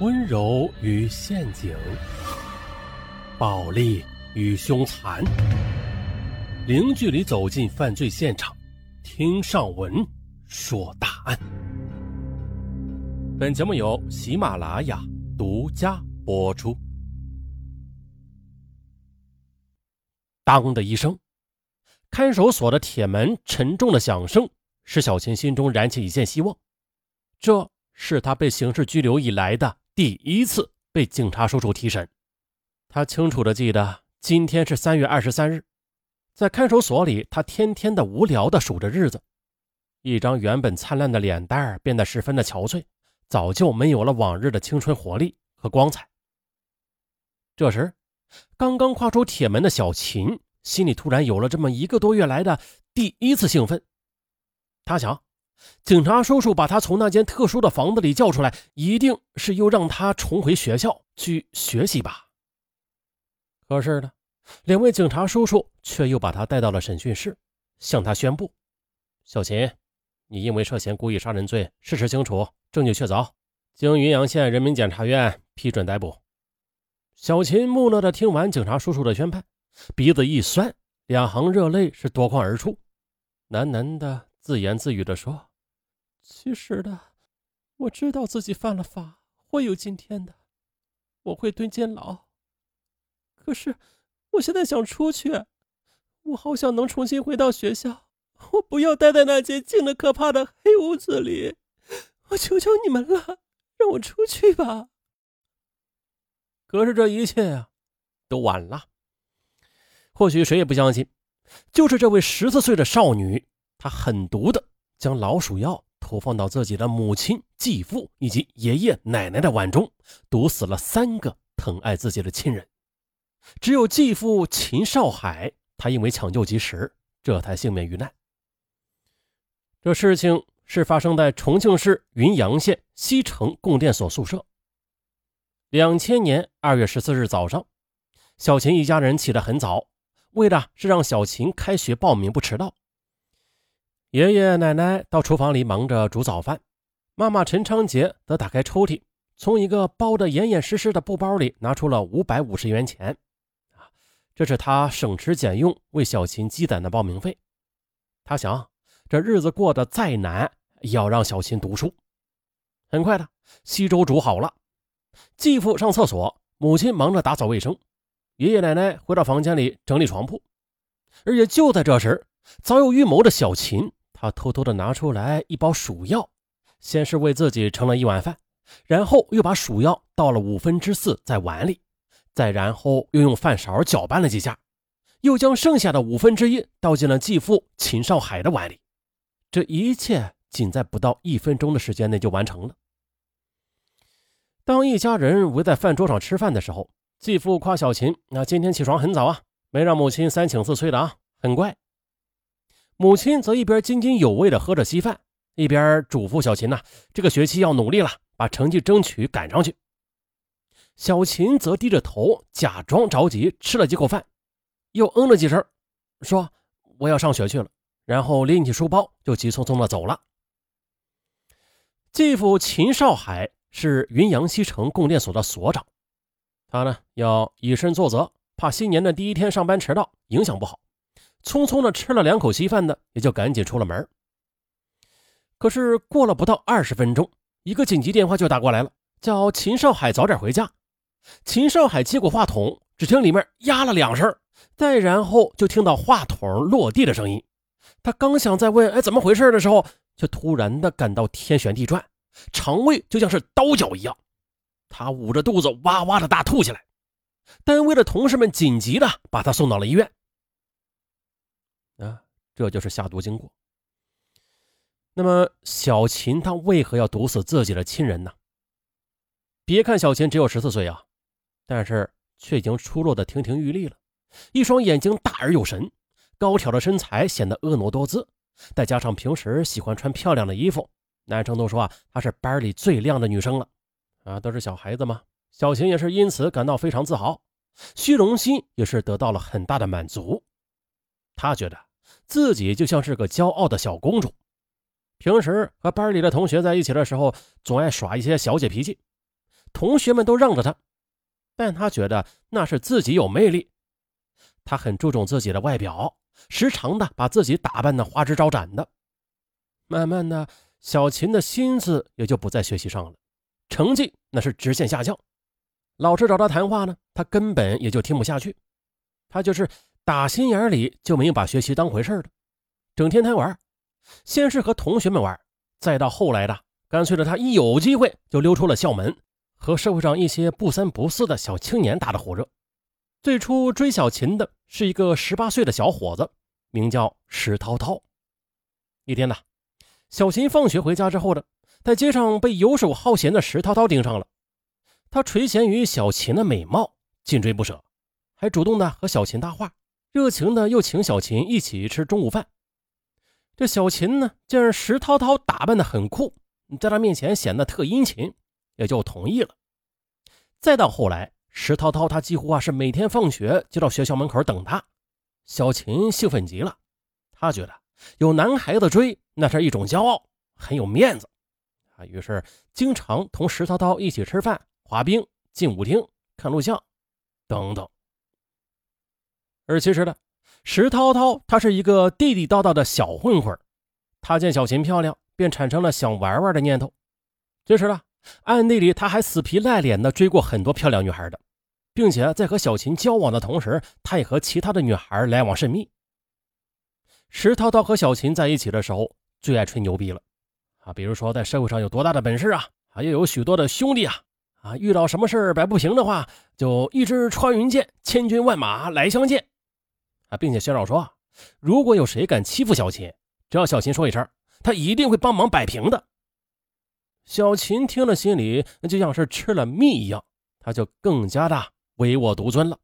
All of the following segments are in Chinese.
温柔与陷阱，暴力与凶残，零距离走进犯罪现场，听上文说大案。本节目由喜马拉雅独家播出。当的一声，看守所的铁门沉重的响声，使小琴心中燃起一线希望。这是他被刑事拘留以来的。第一次被警察叔叔提审，他清楚的记得今天是三月二十三日，在看守所里，他天天的无聊的数着日子，一张原本灿烂的脸蛋变得十分的憔悴，早就没有了往日的青春活力和光彩。这时，刚刚跨出铁门的小琴心里突然有了这么一个多月来的第一次兴奋，他想。警察叔叔把他从那间特殊的房子里叫出来，一定是又让他重回学校去学习吧。可是呢，两位警察叔叔却又把他带到了审讯室，向他宣布：“小琴，你因为涉嫌故意杀人罪，事实清楚，证据确凿，经云阳县人民检察院批准逮捕。”小琴木讷的听完警察叔叔的宣判，鼻子一酸，两行热泪是夺眶而出，喃喃的。自言自语地说：“其实的，我知道自己犯了法，会有今天的，我会蹲监牢。可是，我现在想出去，我好想能重新回到学校，我不要待在那间静的可怕的黑屋子里。我求求你们了，让我出去吧。可是这一切啊，都晚了。或许谁也不相信，就是这位十四岁的少女。”她狠毒的将老鼠药投放到自己的母亲、继父以及爷爷奶奶的碗中，毒死了三个疼爱自己的亲人。只有继父秦少海，他因为抢救及时，这才幸免于难。这事情是发生在重庆市云阳县西城供电所宿舍。两千年二月十四日早上，小秦一家人起得很早，为的是让小秦开学报名不迟到。爷爷奶奶到厨房里忙着煮早饭，妈妈陈昌杰则打开抽屉，从一个包得严严实实的布包里拿出了五百五十元钱。啊，这是他省吃俭用为小琴积攒的报名费。他想，这日子过得再难，也要让小琴读书。很快的，稀粥煮好了，继父上厕所，母亲忙着打扫卫生，爷爷奶奶回到房间里整理床铺。而且就在这时，早有预谋的小琴。他偷偷的拿出来一包鼠药，先是为自己盛了一碗饭，然后又把鼠药倒了五分之四在碗里，再然后又用饭勺搅拌了几下，又将剩下的五分之一倒进了继父秦少海的碗里。这一切仅在不到一分钟的时间内就完成了。当一家人围在饭桌上吃饭的时候，继父夸小琴：“那今天起床很早啊，没让母亲三请四催的啊，很乖。”母亲则一边津津有味地喝着稀饭，一边嘱咐小琴呐：“这个学期要努力了，把成绩争取赶上去。”小琴则低着头，假装着急，吃了几口饭，又嗯了几声，说：“我要上学去了。”然后拎起书包就急匆匆地走了。继父秦少海是云阳西城供电所的所长，他呢要以身作则，怕新年的第一天上班迟到，影响不好。匆匆的吃了两口稀饭的，也就赶紧出了门。可是过了不到二十分钟，一个紧急电话就打过来了，叫秦少海早点回家。秦少海接过话筒，只听里面呀了两声，再然后就听到话筒落地的声音。他刚想再问“哎，怎么回事”的时候，却突然的感到天旋地转，肠胃就像是刀绞一样。他捂着肚子哇哇的大吐起来。单位的同事们紧急的把他送到了医院。啊，这就是下毒经过。那么，小琴她为何要毒死自己的亲人呢？别看小琴只有十四岁啊，但是却已经出落的亭亭玉立了，一双眼睛大而有神，高挑的身材显得婀娜多姿，再加上平时喜欢穿漂亮的衣服，男生都说啊，她是班里最靓的女生了。啊，都是小孩子嘛，小琴也是因此感到非常自豪，虚荣心也是得到了很大的满足。他觉得自己就像是个骄傲的小公主，平时和班里的同学在一起的时候，总爱耍一些小姐脾气。同学们都让着他，但他觉得那是自己有魅力。他很注重自己的外表，时常的把自己打扮的花枝招展的。慢慢的，小琴的心思也就不在学习上了，成绩那是直线下降。老师找他谈话呢，他根本也就听不下去。他就是打心眼里就没有把学习当回事的，整天贪玩。先是和同学们玩，再到后来的，干脆的他一有机会就溜出了校门，和社会上一些不三不四的小青年打得火热。最初追小琴的是一个十八岁的小伙子，名叫石涛涛。一天呢，小琴放学回家之后呢，在街上被游手好闲的石涛涛盯上了。他垂涎于小琴的美貌，紧追不舍，还主动的和小琴搭话，热情的又请小琴一起吃中午饭。这小琴呢，见石涛涛打扮的很酷，在他面前显得特殷勤，也就同意了。再到后来。石涛涛，他几乎啊是每天放学就到学校门口等他。小琴兴奋极了，他觉得有男孩子追那是一种骄傲，很有面子啊。于是经常同石涛涛一起吃饭、滑冰、进舞厅、看录像等等。而其实呢，石涛涛他是一个地地道道的小混混，他见小琴漂亮，便产生了想玩玩的念头。其实呢，暗地里他还死皮赖脸的追过很多漂亮女孩的。并且在和小琴交往的同时，他也和其他的女孩来往甚密。石涛涛和小琴在一起的时候，最爱吹牛逼了啊，比如说在社会上有多大的本事啊，啊，又有许多的兄弟啊，啊，遇到什么事摆不平的话，就一支穿云箭，千军万马来相见啊，并且宣告说，如果有谁敢欺负小琴，只要小琴说一声，他一定会帮忙摆平的。小琴听了，心里那就像是吃了蜜一样，他就更加的。唯我独尊了。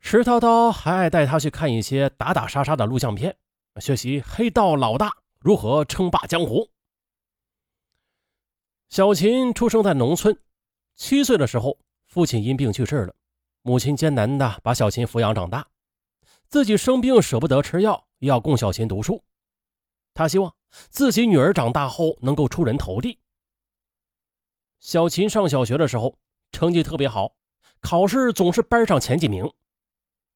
石涛涛还爱带他去看一些打打杀杀的录像片，学习黑道老大如何称霸江湖。小琴出生在农村，七岁的时候，父亲因病去世了，母亲艰难的把小琴抚养长大，自己生病舍不得吃药，要供小琴读书。他希望自己女儿长大后能够出人头地。小琴上小学的时候，成绩特别好。考试总是班上前几名，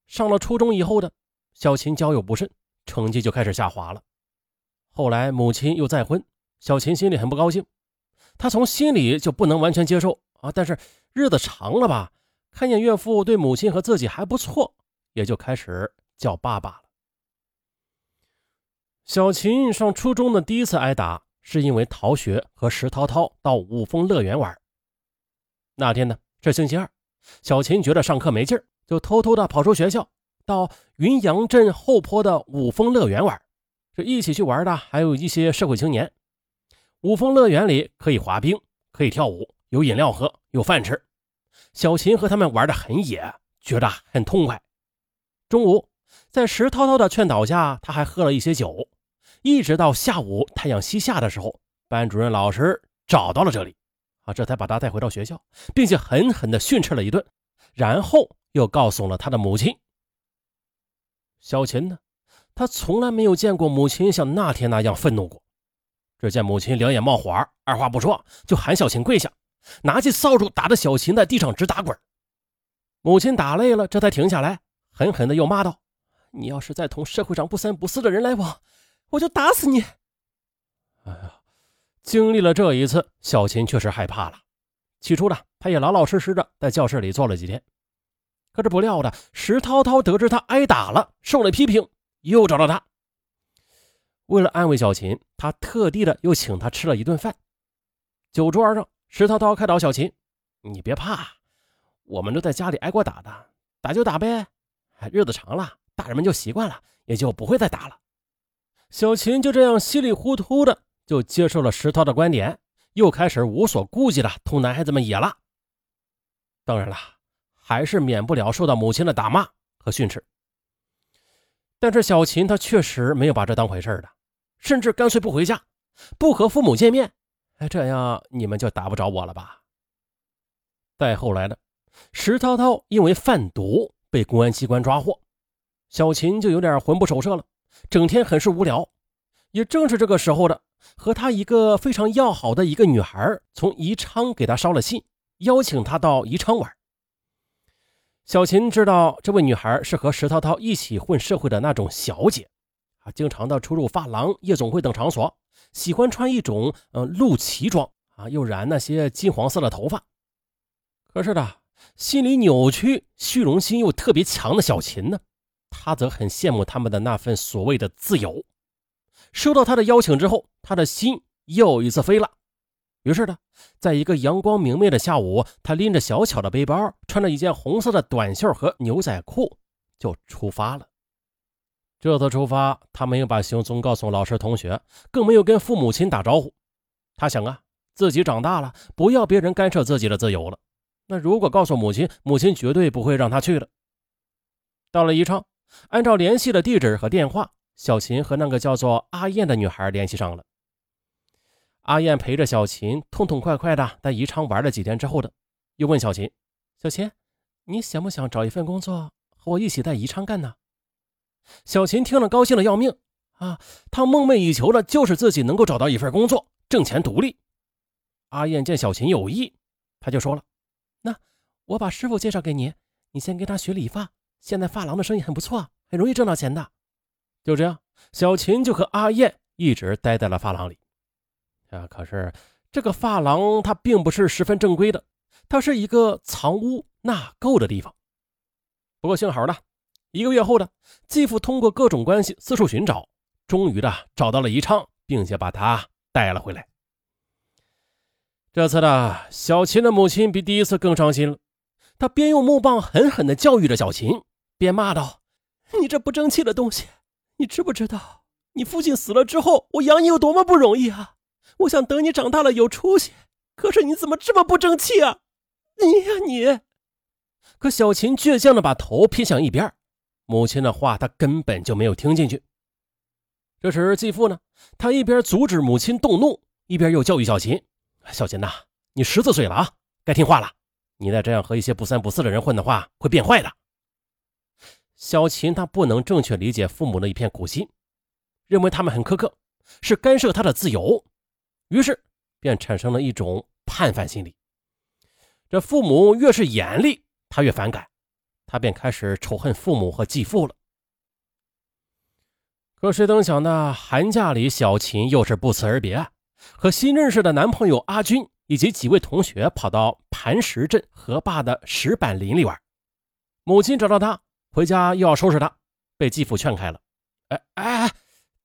上了初中以后的小琴交友不慎，成绩就开始下滑了。后来母亲又再婚，小琴心里很不高兴，她从心里就不能完全接受啊。但是日子长了吧，看见岳父对母亲和自己还不错，也就开始叫爸爸了。小琴上初中的第一次挨打，是因为逃学和石涛涛到五峰乐园玩。那天呢是星期二。小琴觉得上课没劲儿，就偷偷的跑出学校，到云阳镇后坡的五峰乐园玩。这一起去玩的还有一些社会青年。五峰乐园里可以滑冰，可以跳舞，有饮料喝，有饭吃。小琴和他们玩的很野，觉得很痛快。中午，在石涛涛的劝导下，他还喝了一些酒，一直到下午太阳西下的时候，班主任老师找到了这里。啊，这才把他带回到学校，并且狠狠地训斥了一顿，然后又告诉了他的母亲。小琴呢，他从来没有见过母亲像那天那样愤怒过。只见母亲两眼冒火，二话不说就喊小琴跪下，拿起扫帚打的小琴在地上直打滚。母亲打累了，这才停下来，狠狠地又骂道：“你要是再同社会上不三不四的人来往，我就打死你！”哎呀！经历了这一次，小琴确实害怕了。起初呢，他也老老实实的在教室里坐了几天。可是不料的，石涛涛得知他挨打了，受了批评，又找到他。为了安慰小琴，他特地的又请他吃了一顿饭。酒桌上，石涛涛开导小琴：“你别怕，我们都在家里挨过打的，打就打呗。日子长了，大人们就习惯了，也就不会再打了。”小琴就这样稀里糊涂的。就接受了石涛的观点，又开始无所顾忌的同男孩子们野了。当然了，还是免不了受到母亲的打骂和训斥。但是小琴她确实没有把这当回事的，甚至干脆不回家，不和父母见面。哎，这样你们就打不着我了吧？再后来呢，石涛涛因为贩毒被公安机关抓获，小琴就有点魂不守舍了，整天很是无聊。也正是这个时候的，和他一个非常要好的一个女孩从宜昌给他捎了信，邀请他到宜昌玩。小琴知道这位女孩是和石涛涛一起混社会的那种小姐，啊，经常的出入发廊、夜总会等场所，喜欢穿一种嗯露脐装啊，又染那些金黄色的头发。可是的，心里扭曲、虚荣心又特别强的小琴呢，他则很羡慕他们的那份所谓的自由。收到他的邀请之后，他的心又一次飞了。于是呢，在一个阳光明媚的下午，他拎着小巧的背包，穿着一件红色的短袖和牛仔裤，就出发了。这次出发，他没有把行踪告诉老师、同学，更没有跟父母亲打招呼。他想啊，自己长大了，不要别人干涉自己的自由了。那如果告诉母亲，母亲绝对不会让他去的。到了宜昌，按照联系的地址和电话，小琴和那个叫做阿燕的女孩联系上了。阿燕陪着小琴痛痛快快的在宜昌玩了几天之后的，又问小琴：“小琴，你想不想找一份工作和我一起在宜昌干呢？”小琴听了高兴的要命啊！她梦寐以求的就是自己能够找到一份工作，挣钱独立。阿燕见小琴有意，他就说了：“那我把师傅介绍给你，你先跟他学理发。现在发廊的生意很不错，很容易挣到钱的。”就这样，小琴就和阿燕一直待在了发廊里。啊，可是这个发廊它并不是十分正规的，它是一个藏污纳垢的地方。不过幸好呢，一个月后的继父通过各种关系四处寻找，终于的找到了宜昌，并且把他带了回来。这次呢，小琴的母亲比第一次更伤心了，他边用木棒狠狠地教育着小琴，边骂道：“你这不争气的东西，你知不知道你父亲死了之后，我养你有多么不容易啊？”我想等你长大了有出息，可是你怎么这么不争气啊？你呀你！可小琴倔强的把头偏向一边，母亲的话她根本就没有听进去。这时继父呢，他一边阻止母亲动怒，一边又教育小琴：“小琴呐，你十四岁了啊，该听话了。你再这样和一些不三不四的人混的话，会变坏的。”小琴她不能正确理解父母的一片苦心，认为他们很苛刻，是干涉她的自由。于是，便产生了一种叛反心理。这父母越是严厉，他越反感，他便开始仇恨父母和继父了。可谁曾想呢？寒假里，小琴又是不辞而别，和新认识的男朋友阿军以及几位同学跑到磐石镇河坝的石板林里玩。母亲找到他，回家又要收拾他，被继父劝开了。哎哎哎，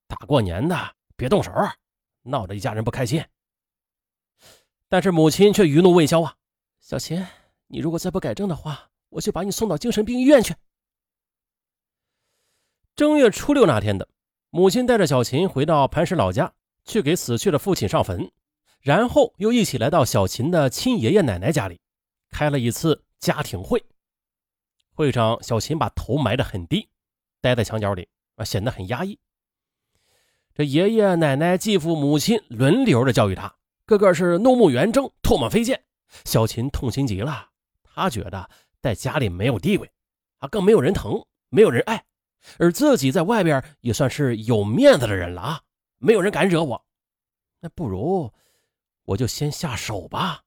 大过年的，别动手。闹得一家人不开心，但是母亲却余怒未消啊！小琴，你如果再不改正的话，我就把你送到精神病医院去。正月初六那天的，母亲带着小琴回到磐石老家，去给死去的父亲上坟，然后又一起来到小琴的亲爷爷奶奶家里，开了一次家庭会。会上，小琴把头埋得很低，待在墙角里啊，显得很压抑。这爷爷奶奶、继父母亲轮流的教育他，个个是怒目圆睁、唾沫飞溅。小琴痛心极了，他觉得在家里没有地位，啊，更没有人疼，没有人爱，而自己在外边也算是有面子的人了啊，没有人敢惹我。那不如我就先下手吧，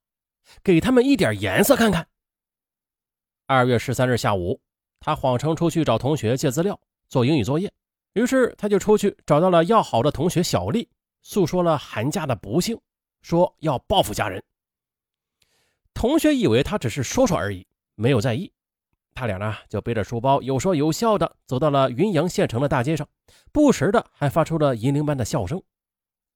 给他们一点颜色看看。二月十三日下午，他谎称出去找同学借资料做英语作业。于是他就出去找到了要好的同学小丽，诉说了寒假的不幸，说要报复家人。同学以为他只是说说而已，没有在意。他俩呢就背着书包，有说有笑的走到了云阳县城的大街上，不时的还发出了银铃般的笑声。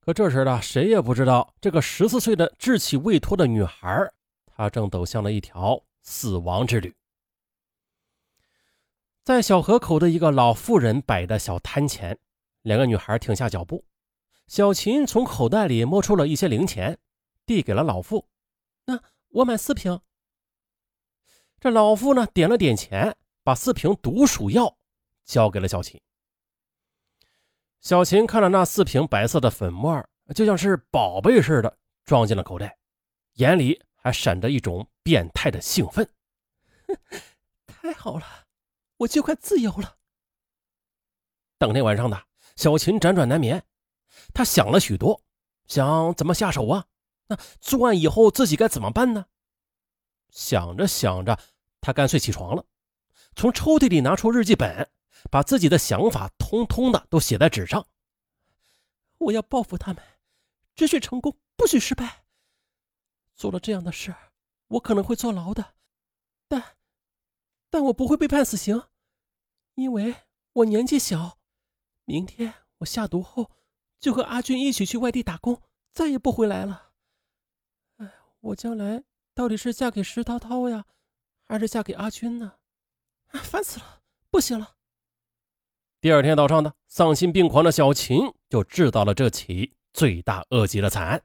可这时呢，谁也不知道这个十四岁的稚气未脱的女孩，她正走向了一条死亡之旅。在小河口的一个老妇人摆的小摊前，两个女孩停下脚步。小琴从口袋里摸出了一些零钱，递给了老妇：“那我买四瓶。”这老妇呢，点了点钱，把四瓶毒鼠药交给了小琴。小琴看着那四瓶白色的粉末，就像是宝贝似的，装进了口袋，眼里还闪着一种变态的兴奋。太好了！我就快自由了。当天晚上的小琴辗转难眠，她想了许多，想怎么下手啊？那作案以后自己该怎么办呢？想着想着，他干脆起床了，从抽屉里拿出日记本，把自己的想法通通的都写在纸上。我要报复他们，只许成功，不许失败。做了这样的事，我可能会坐牢的，但，但我不会被判死刑，因为我年纪小。明天我下毒后，就和阿军一起去外地打工，再也不回来了。哎，我将来到底是嫁给石涛涛呀，还是嫁给阿军呢？烦死了，不行了。第二天早上呢，丧心病狂的小秦就制造了这起罪大恶极的惨案。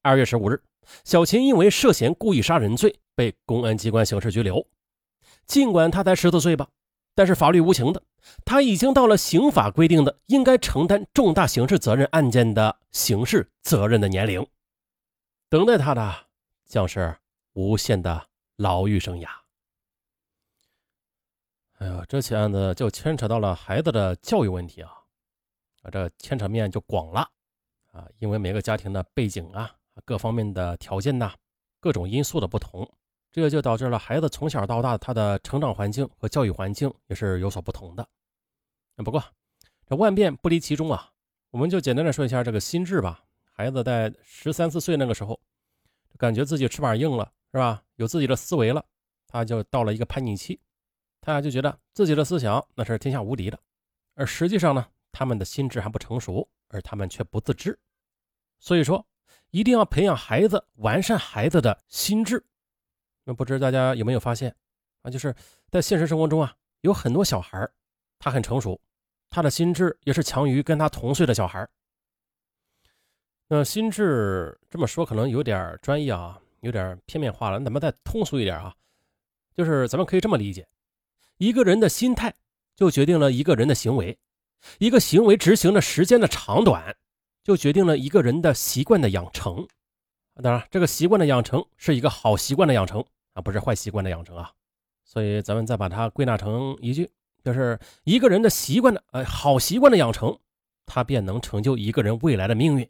二月十五日，小秦因为涉嫌故意杀人罪被公安机关刑事拘留。尽管他才十四岁吧。但是法律无情的，他已经到了刑法规定的应该承担重大刑事责任案件的刑事责任的年龄，等待他的将是无限的牢狱生涯。哎呀，这起案子就牵扯到了孩子的教育问题啊，啊，这牵扯面就广了啊，因为每个家庭的背景啊，各方面的条件呐，各种因素的不同。这就导致了孩子从小到大他的成长环境和教育环境也是有所不同的。不过这万变不离其中啊，我们就简单的说一下这个心智吧。孩子在十三四岁那个时候，感觉自己翅膀硬了，是吧？有自己的思维了，他就到了一个叛逆期，他就觉得自己的思想那是天下无敌的。而实际上呢，他们的心智还不成熟，而他们却不自知。所以说，一定要培养孩子，完善孩子的心智。那不知大家有没有发现啊？就是在现实生活中啊，有很多小孩他很成熟，他的心智也是强于跟他同岁的小孩那心智这么说可能有点专业啊，有点片面化了。咱们再通俗一点啊，就是咱们可以这么理解：一个人的心态就决定了一个人的行为，一个行为执行的时间的长短，就决定了一个人的习惯的养成。当然，这个习惯的养成是一个好习惯的养成。啊，不是坏习惯的养成啊，所以咱们再把它归纳成一句，就是一个人的习惯的，呃，好习惯的养成，他便能成就一个人未来的命运；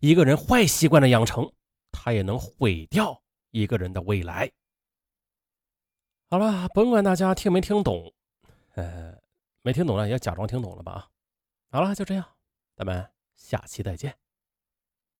一个人坏习惯的养成，他也能毁掉一个人的未来。好了，甭管大家听没听懂，呃，没听懂了也假装听懂了吧啊。好了，就这样，咱们下期再见。